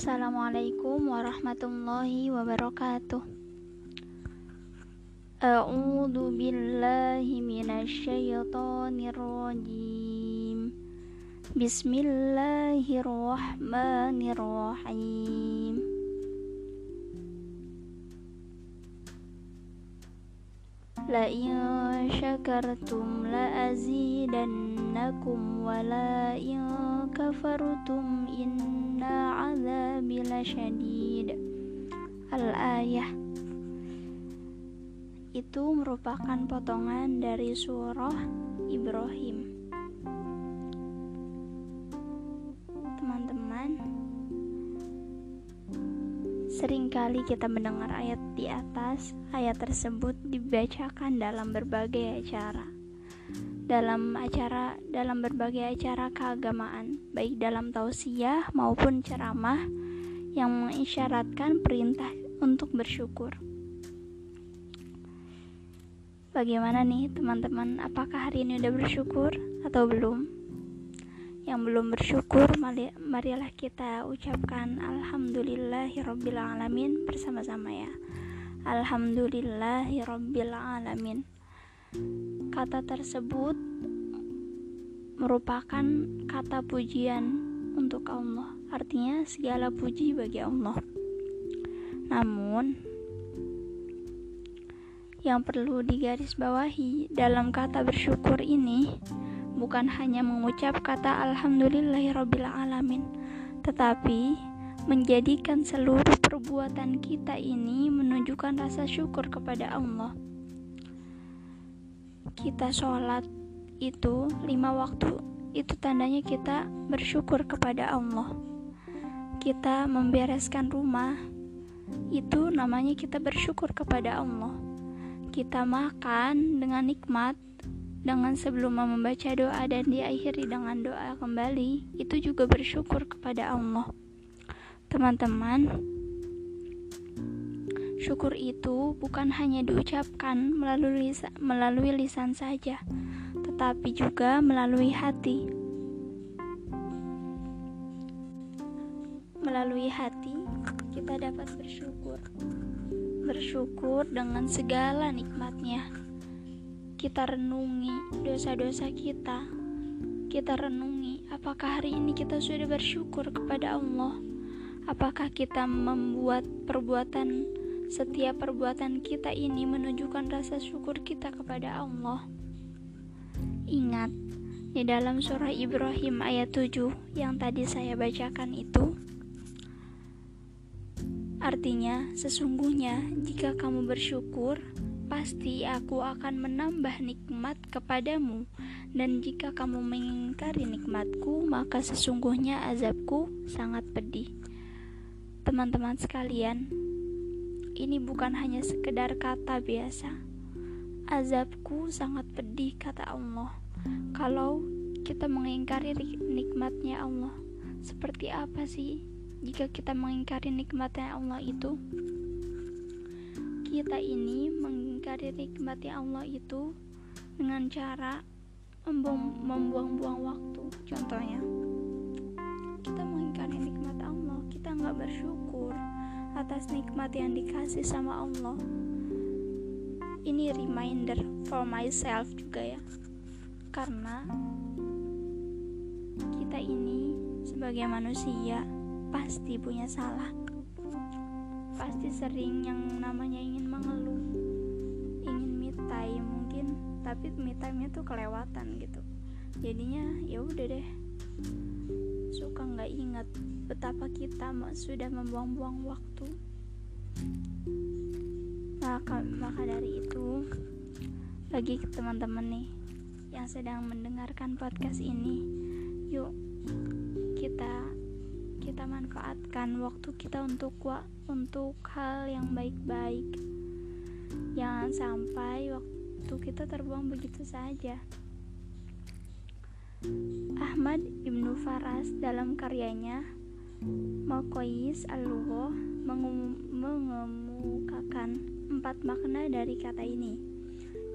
Assalamualaikum warahmatullahi wabarakatuh. A'udzu billahi minasyaitonir rajim. Bismillahirrahmanirrahim. La in syakartum la azidannakum wa la in kafartum inna lasyadid. Al-ayah itu merupakan potongan dari surah Ibrahim. Seringkali kita mendengar ayat di atas, ayat tersebut dibacakan dalam berbagai acara. Dalam acara dalam berbagai acara keagamaan, baik dalam tausiah maupun ceramah yang mengisyaratkan perintah untuk bersyukur. Bagaimana nih teman-teman? Apakah hari ini udah bersyukur atau belum? yang belum bersyukur marilah kita ucapkan alhamdulillahirobbilalamin bersama-sama ya alhamdulillahirobbilalamin kata tersebut merupakan kata pujian untuk Allah artinya segala puji bagi Allah namun yang perlu digarisbawahi dalam kata bersyukur ini bukan hanya mengucap kata alhamdulillahirobbilalamin, tetapi menjadikan seluruh perbuatan kita ini menunjukkan rasa syukur kepada Allah. Kita sholat itu lima waktu, itu tandanya kita bersyukur kepada Allah. Kita membereskan rumah, itu namanya kita bersyukur kepada Allah. Kita makan dengan nikmat, dengan sebelum membaca doa dan diakhiri dengan doa kembali, itu juga bersyukur kepada Allah. Teman-teman, syukur itu bukan hanya diucapkan melalui lisan, melalui lisan saja, tetapi juga melalui hati. Melalui hati, kita dapat bersyukur. Bersyukur dengan segala nikmatnya kita renungi dosa-dosa kita. Kita renungi apakah hari ini kita sudah bersyukur kepada Allah. Apakah kita membuat perbuatan setiap perbuatan kita ini menunjukkan rasa syukur kita kepada Allah. Ingat, di dalam surah Ibrahim ayat 7 yang tadi saya bacakan itu Artinya, sesungguhnya jika kamu bersyukur, pasti aku akan menambah nikmat kepadamu. Dan jika kamu mengingkari nikmatku maka sesungguhnya azabku sangat pedih. Teman-teman sekalian ini bukan hanya sekedar kata biasa. Azabku sangat pedih kata Allah. Kalau kita mengingkari nikmatnya Allah seperti apa sih jika kita mengingkari nikmatnya Allah itu. Kita ini mengingkari nikmatnya Allah itu dengan cara membuang-buang waktu. Contohnya kita mengingkari nikmat Allah. Kita nggak bersyukur atas nikmat yang dikasih sama Allah. Ini reminder for myself juga ya. Karena kita ini sebagai manusia pasti punya salah. Pasti sering yang namanya ingin mengeluh ingin me time mungkin tapi me time nya tuh kelewatan gitu. Jadinya ya udah deh suka nggak ingat betapa kita sudah membuang-buang waktu. Maka maka dari itu bagi teman-teman nih yang sedang mendengarkan podcast ini yuk kita kita manfaatkan waktu kita untuk untuk hal yang baik-baik. Jangan sampai waktu kita terbuang begitu saja. Ahmad Ibnu Faras dalam karyanya Makoyis Al-Lughoh mengemukakan empat makna dari kata ini.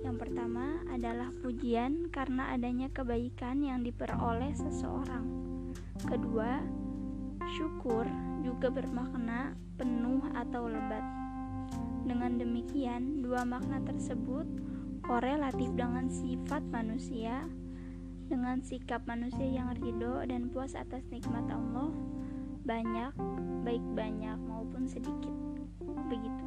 Yang pertama adalah pujian karena adanya kebaikan yang diperoleh seseorang. Kedua, syukur juga bermakna penuh atau lebat. Dengan demikian, dua makna tersebut korelatif dengan sifat manusia, dengan sikap manusia yang ridho dan puas atas nikmat Allah, banyak, baik banyak maupun sedikit. Begitu.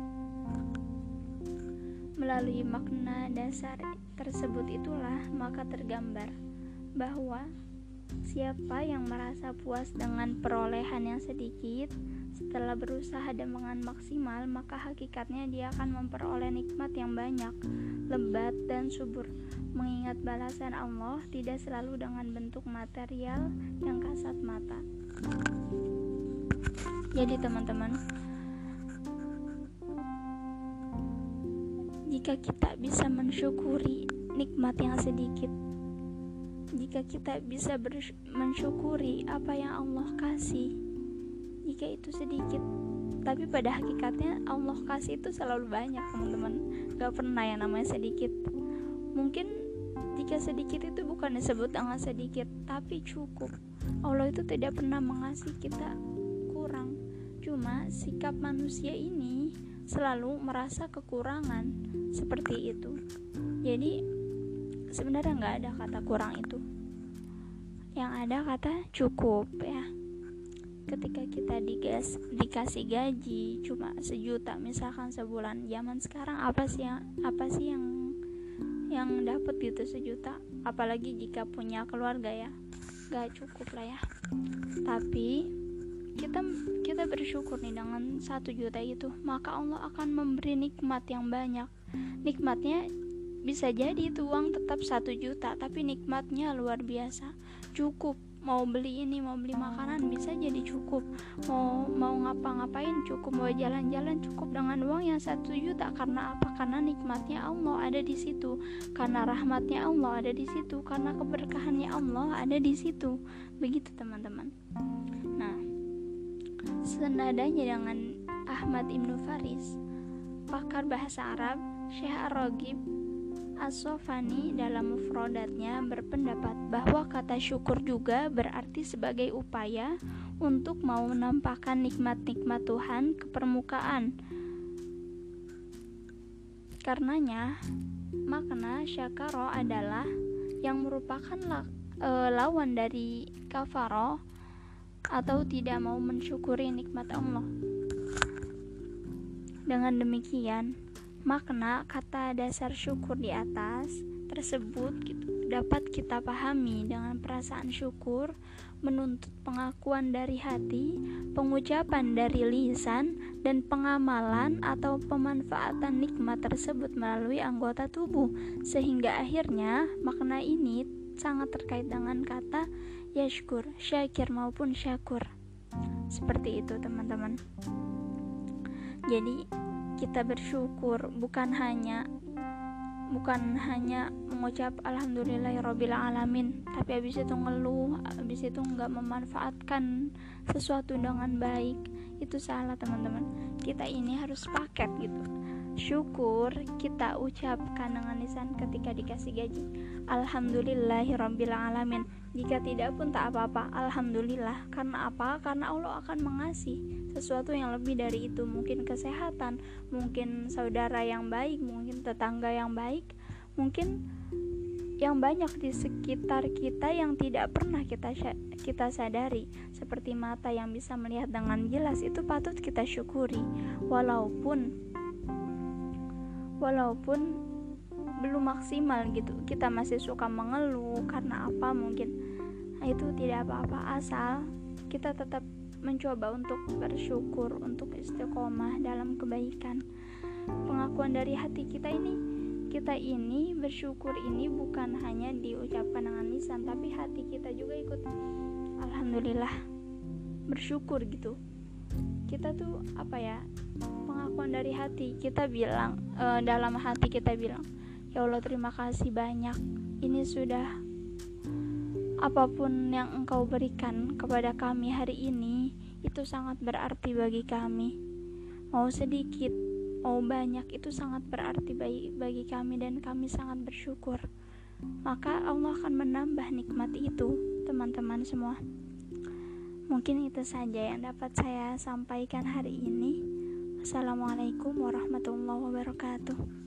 Melalui makna dasar tersebut itulah maka tergambar bahwa siapa yang merasa puas dengan perolehan yang sedikit, setelah berusaha dengan maksimal, maka hakikatnya dia akan memperoleh nikmat yang banyak, lebat, dan subur. Mengingat balasan Allah tidak selalu dengan bentuk material yang kasat mata. Jadi, teman-teman, jika kita bisa mensyukuri nikmat yang sedikit, jika kita bisa mensyukuri apa yang Allah kasih jika itu sedikit. Tapi pada hakikatnya Allah kasih itu selalu banyak teman-teman. Gak pernah yang namanya sedikit. Mungkin jika sedikit itu bukan disebut dengan sedikit tapi cukup. Allah itu tidak pernah mengasih kita kurang. Cuma sikap manusia ini selalu merasa kekurangan seperti itu. Jadi sebenarnya nggak ada kata kurang itu. Yang ada kata cukup ya. Ketika kita digas, dikasih gaji cuma sejuta misalkan sebulan zaman sekarang apa sih yang apa sih yang yang dapat gitu sejuta? Apalagi jika punya keluarga ya. Gak cukup lah ya. Tapi kita kita bersyukur nih dengan satu juta itu. Maka Allah akan memberi nikmat yang banyak. Nikmatnya bisa jadi itu uang tetap satu juta tapi nikmatnya luar biasa. Cukup. Mau beli ini mau beli makanan bisa jadi cukup. Mau mau ngapa-ngapain cukup. Mau jalan-jalan cukup dengan uang yang satu juta. Karena apa? Karena nikmatnya Allah ada di situ. Karena rahmatnya Allah ada di situ. Karena keberkahannya Allah ada di situ. Begitu teman-teman. Nah senadanya dengan Ahmad Ibnu Faris pakar bahasa Arab Syekh Ar-Ragib As-Sofani dalam mufrodatnya berpendapat bahwa kata syukur juga berarti sebagai upaya untuk mau menampakkan nikmat-nikmat Tuhan ke permukaan. Karenanya, makna syakaro adalah yang merupakan la, e, lawan dari kafaro atau tidak mau mensyukuri nikmat Allah. Dengan demikian, makna kata dasar syukur di atas tersebut gitu, dapat kita pahami dengan perasaan syukur menuntut pengakuan dari hati, pengucapan dari lisan, dan pengamalan atau pemanfaatan nikmat tersebut melalui anggota tubuh, sehingga akhirnya makna ini sangat terkait dengan kata yashkur, syakir maupun syakur. Seperti itu, teman-teman. Jadi, kita bersyukur bukan hanya bukan hanya mengucap alhamdulillahirabbil alamin tapi habis itu ngeluh habis itu nggak memanfaatkan sesuatu dengan baik. Itu salah teman-teman. Kita ini harus paket gitu. Syukur kita ucapkan dengan lisan ketika dikasih gaji. Alhamdulillahirabbil alamin. Jika tidak pun tak apa-apa Alhamdulillah. Karena apa? Karena Allah akan mengasih sesuatu yang lebih dari itu. Mungkin kesehatan mungkin saudara yang baik mungkin tetangga yang baik mungkin yang banyak di sekitar kita yang tidak pernah kita kita sadari. Seperti mata yang bisa melihat dengan jelas itu patut kita syukuri. Walaupun walaupun belum maksimal gitu. Kita masih suka mengeluh karena apa mungkin. Nah, itu tidak apa-apa. Asal kita tetap mencoba untuk bersyukur untuk istiqomah dalam kebaikan. Pengakuan dari hati kita ini kita ini bersyukur ini bukan hanya diucapkan dengan lisan tapi hati kita juga ikut alhamdulillah bersyukur gitu. Kita tuh apa ya pengakuan dari hati kita bilang e, dalam hati kita bilang ya Allah terima kasih banyak. Ini sudah apa pun yang engkau berikan kepada kami hari ini itu sangat berarti bagi kami mau sedikit mau banyak itu sangat berarti bagi, kami dan kami sangat bersyukur maka Allah akan menambah nikmat itu teman-teman semua Mungkin itu saja yang dapat saya sampaikan hari ini. Wassalamualaikum warahmatullahi wabarakatuh.